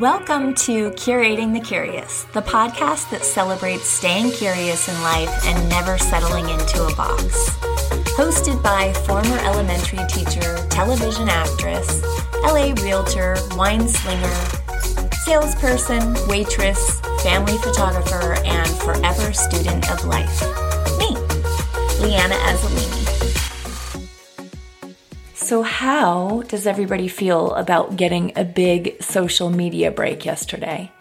Welcome to Curating the Curious, the podcast that celebrates staying curious in life and never settling into a box. Hosted by former elementary teacher, television actress, LA realtor, wine slinger, salesperson, waitress, family photographer, and forever student of life. Me, Leanna Azzolini. So, how does everybody feel about getting a big social media break yesterday?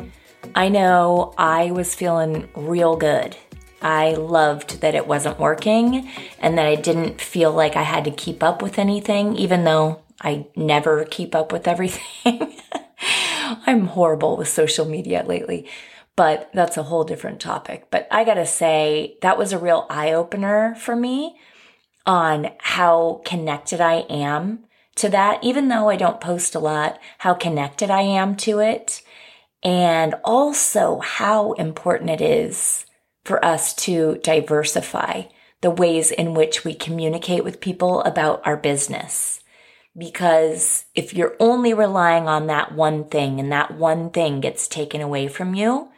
I know I was feeling real good. I loved that it wasn't working and that I didn't feel like I had to keep up with anything, even though I never keep up with everything. I'm horrible with social media lately, but that's a whole different topic. But I gotta say, that was a real eye opener for me on how connected I am to that, even though I don't post a lot, how connected I am to it, and also how important it is for us to diversify the ways in which we communicate with people about our business. Because if you're only relying on that one thing and that one thing gets taken away from you,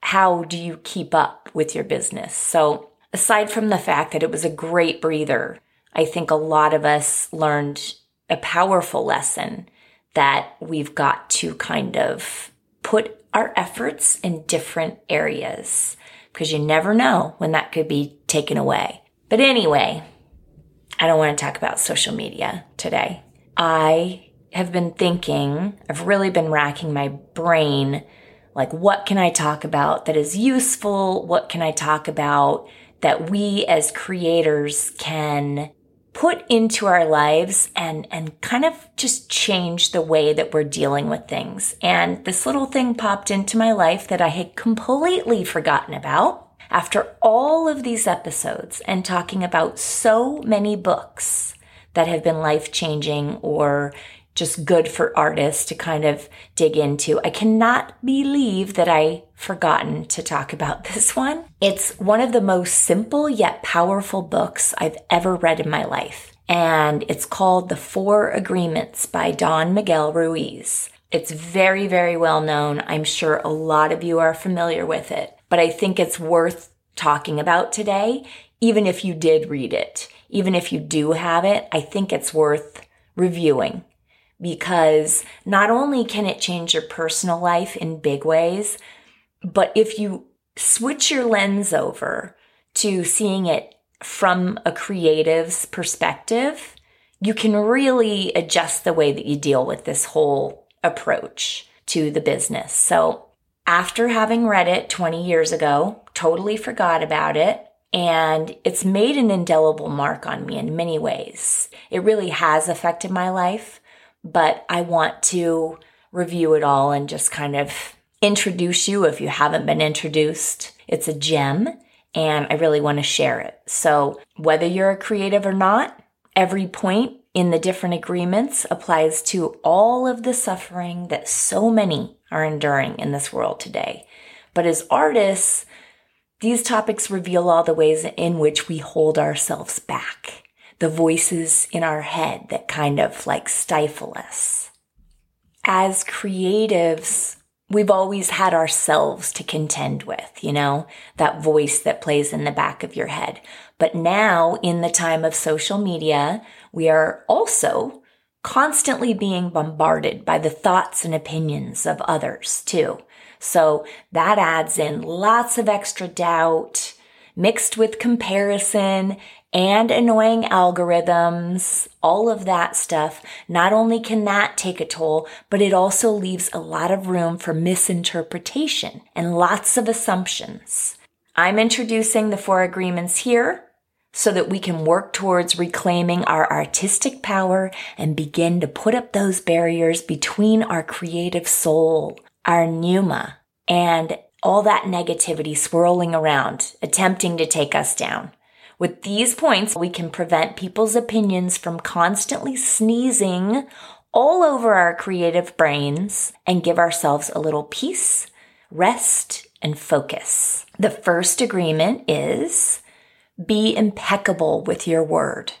how do you keep up with your business? So aside from the fact that it was a great breather, I think a lot of us learned a powerful lesson that we've got to kind of put our efforts in different areas because you never know when that could be taken away. But anyway, I don't want to talk about social media today. I have been thinking, I've really been racking my brain like, what can I talk about that is useful? What can I talk about that we as creators can put into our lives and, and kind of just change the way that we're dealing with things. And this little thing popped into my life that I had completely forgotten about. After all of these episodes and talking about so many books that have been life changing or just good for artists to kind of dig into. I cannot believe that I forgotten to talk about this one. It's one of the most simple yet powerful books I've ever read in my life. And it's called The Four Agreements by Don Miguel Ruiz. It's very, very well known. I'm sure a lot of you are familiar with it, but I think it's worth talking about today, even if you did read it. Even if you do have it, I think it's worth reviewing because not only can it change your personal life in big ways, but if you switch your lens over to seeing it from a creative's perspective, you can really adjust the way that you deal with this whole approach to the business. So after having read it 20 years ago, totally forgot about it. And it's made an indelible mark on me in many ways. It really has affected my life but I want to review it all and just kind of introduce you if you haven't been introduced. It's a gem and I really want to share it. So whether you're a creative or not, every point in the different agreements applies to all of the suffering that so many are enduring in this world today. But as artists, these topics reveal all the ways in which we hold ourselves back the voices in our head that kind of like stifle us. As creatives, we've always had ourselves to contend with, you know, that voice that plays in the back of your head. But now in the time of social media, we are also constantly being bombarded by the thoughts and opinions of others too. So that adds in lots of extra doubt mixed with comparison and annoying algorithms, all of that stuff, not only can that take a toll, but it also leaves a lot of room for misinterpretation and lots of assumptions. I'm introducing the four agreements here so that we can work towards reclaiming our artistic power and begin to put up those barriers between our creative soul, our pneuma, and all that negativity swirling around, attempting to take us down. With these points, we can prevent people's opinions from constantly sneezing all over our creative brains and give ourselves a little peace, rest, and focus. The first agreement is be impeccable with your word.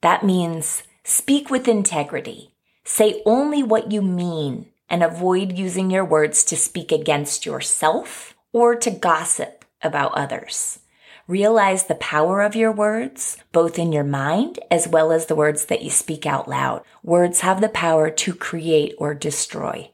That means speak with integrity. Say only what you mean and avoid using your words to speak against yourself or to gossip about others. Realize the power of your words, both in your mind as well as the words that you speak out loud. Words have the power to create or destroy.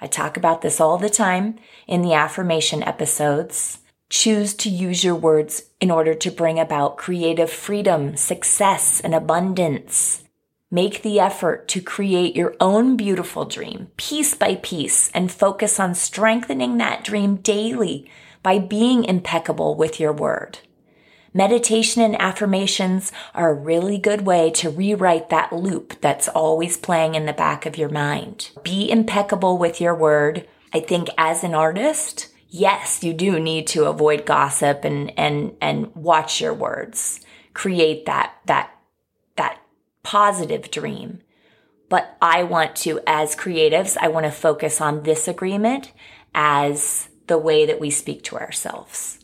I talk about this all the time in the affirmation episodes. Choose to use your words in order to bring about creative freedom, success, and abundance. Make the effort to create your own beautiful dream piece by piece and focus on strengthening that dream daily by being impeccable with your word. Meditation and affirmations are a really good way to rewrite that loop that's always playing in the back of your mind. Be impeccable with your word. I think as an artist, yes, you do need to avoid gossip and, and, and watch your words. Create that, that, that positive dream. But I want to, as creatives, I want to focus on this agreement as the way that we speak to ourselves.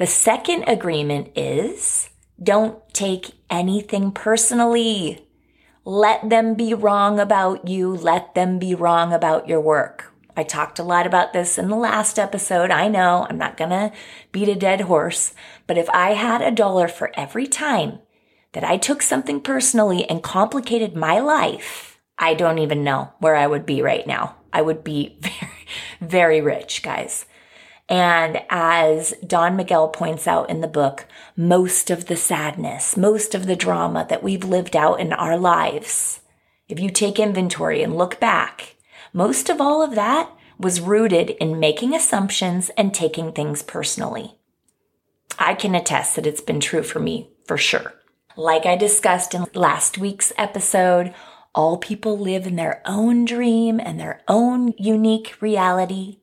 The second agreement is don't take anything personally. Let them be wrong about you. Let them be wrong about your work. I talked a lot about this in the last episode. I know I'm not going to beat a dead horse, but if I had a dollar for every time that I took something personally and complicated my life, I don't even know where I would be right now. I would be very, very rich, guys. And as Don Miguel points out in the book, most of the sadness, most of the drama that we've lived out in our lives, if you take inventory and look back, most of all of that was rooted in making assumptions and taking things personally. I can attest that it's been true for me for sure. Like I discussed in last week's episode, all people live in their own dream and their own unique reality.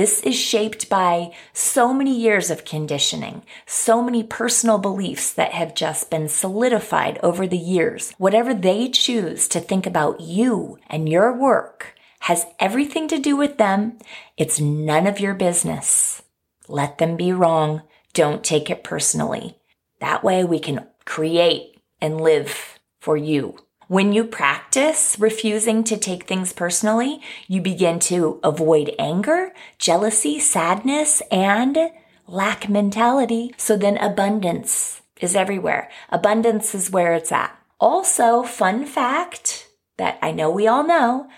This is shaped by so many years of conditioning, so many personal beliefs that have just been solidified over the years. Whatever they choose to think about you and your work has everything to do with them. It's none of your business. Let them be wrong. Don't take it personally. That way we can create and live for you. When you practice refusing to take things personally, you begin to avoid anger, jealousy, sadness, and lack mentality. So then abundance is everywhere. Abundance is where it's at. Also, fun fact that I know we all know,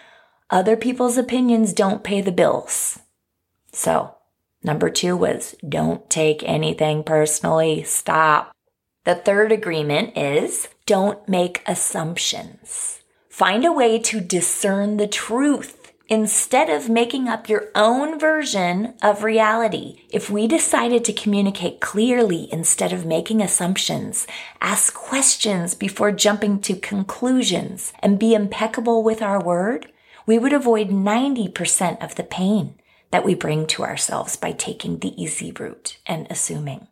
other people's opinions don't pay the bills. So number two was don't take anything personally. Stop. The third agreement is don't make assumptions. Find a way to discern the truth instead of making up your own version of reality. If we decided to communicate clearly instead of making assumptions, ask questions before jumping to conclusions, and be impeccable with our word, we would avoid 90% of the pain that we bring to ourselves by taking the easy route and assuming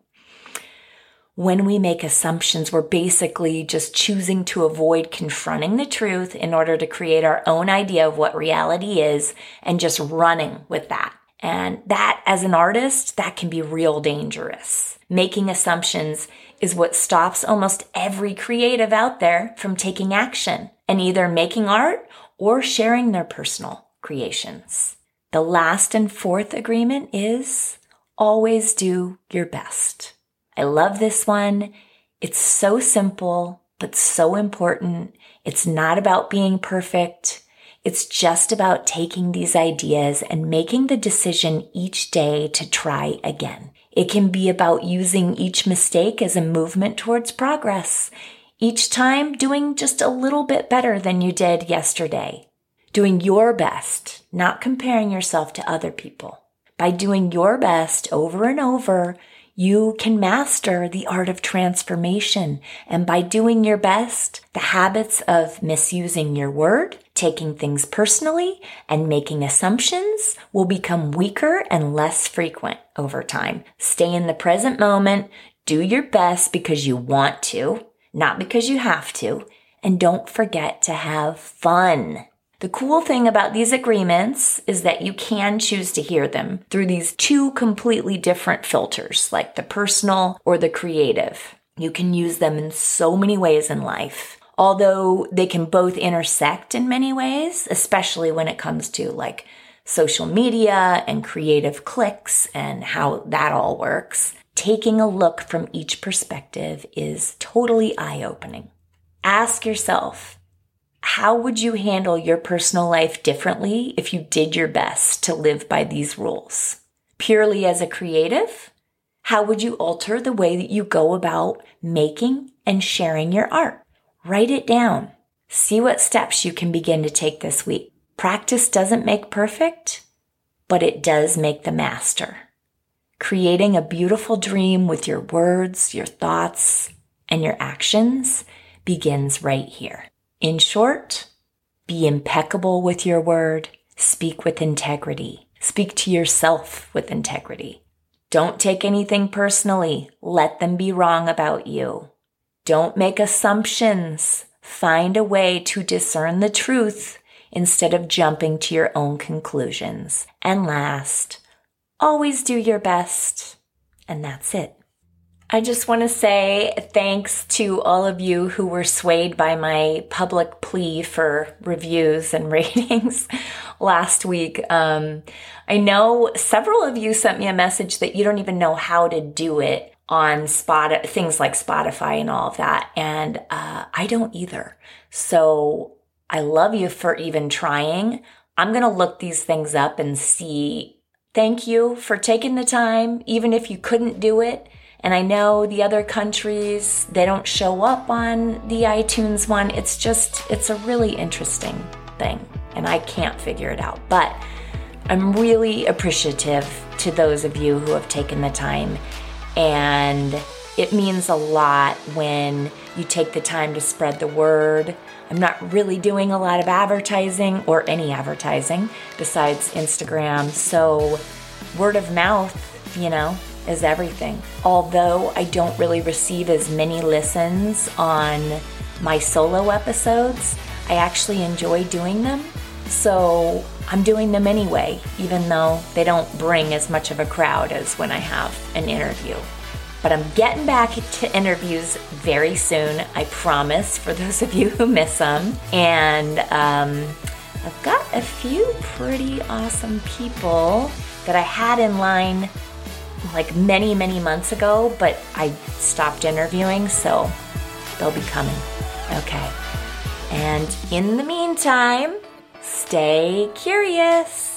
when we make assumptions, we're basically just choosing to avoid confronting the truth in order to create our own idea of what reality is and just running with that. And that, as an artist, that can be real dangerous. Making assumptions is what stops almost every creative out there from taking action and either making art or sharing their personal creations. The last and fourth agreement is always do your best. I love this one. It's so simple, but so important. It's not about being perfect. It's just about taking these ideas and making the decision each day to try again. It can be about using each mistake as a movement towards progress. Each time doing just a little bit better than you did yesterday. Doing your best, not comparing yourself to other people. By doing your best over and over, you can master the art of transformation. And by doing your best, the habits of misusing your word, taking things personally, and making assumptions will become weaker and less frequent over time. Stay in the present moment. Do your best because you want to, not because you have to. And don't forget to have fun. The cool thing about these agreements is that you can choose to hear them through these two completely different filters, like the personal or the creative. You can use them in so many ways in life. although they can both intersect in many ways, especially when it comes to like social media and creative clicks and how that all works. Taking a look from each perspective is totally eye opening. Ask yourself, how would you handle your personal life differently if you did your best to live by these rules? Purely as a creative? How would you alter the way that you go about making and sharing your art? Write it down. See what steps you can begin to take this week. Practice doesn't make perfect, but it does make the master. Creating a beautiful dream with your words, your thoughts, and your actions begins right here. In short, be impeccable with your word, speak with integrity, speak to yourself with integrity. Don't take anything personally. Let them be wrong about you. Don't make assumptions. Find a way to discern the truth instead of jumping to your own conclusions. And last, always do your best. And that's it. I just want to say thanks to all of you who were swayed by my public plea for reviews and ratings last week. Um, I know several of you sent me a message that you don't even know how to do it on spot things like Spotify and all of that, and uh, I don't either. So I love you for even trying. I'm gonna look these things up and see. Thank you for taking the time, even if you couldn't do it and I know the other countries, they don't show up on the iTunes one. It's just, it's a really interesting thing. And I can't figure it out. But I'm really appreciative to those of you who have taken the time. And it means a lot when you take the time to spread the word. I'm not really doing a lot of advertising or any advertising besides Instagram. So, word of mouth, you know, is everything. Although I don't really receive as many listens on my solo episodes, I actually enjoy doing them. So I'm doing them anyway, even though they don't bring as much of a crowd as when I have an interview. But I'm getting back to interviews very soon, I promise, for those of you who miss them. And um, I've got a few pretty awesome people that I had in line like many, many months ago, but I stopped interviewing, so they'll be coming. Okay. And in the meantime, stay curious.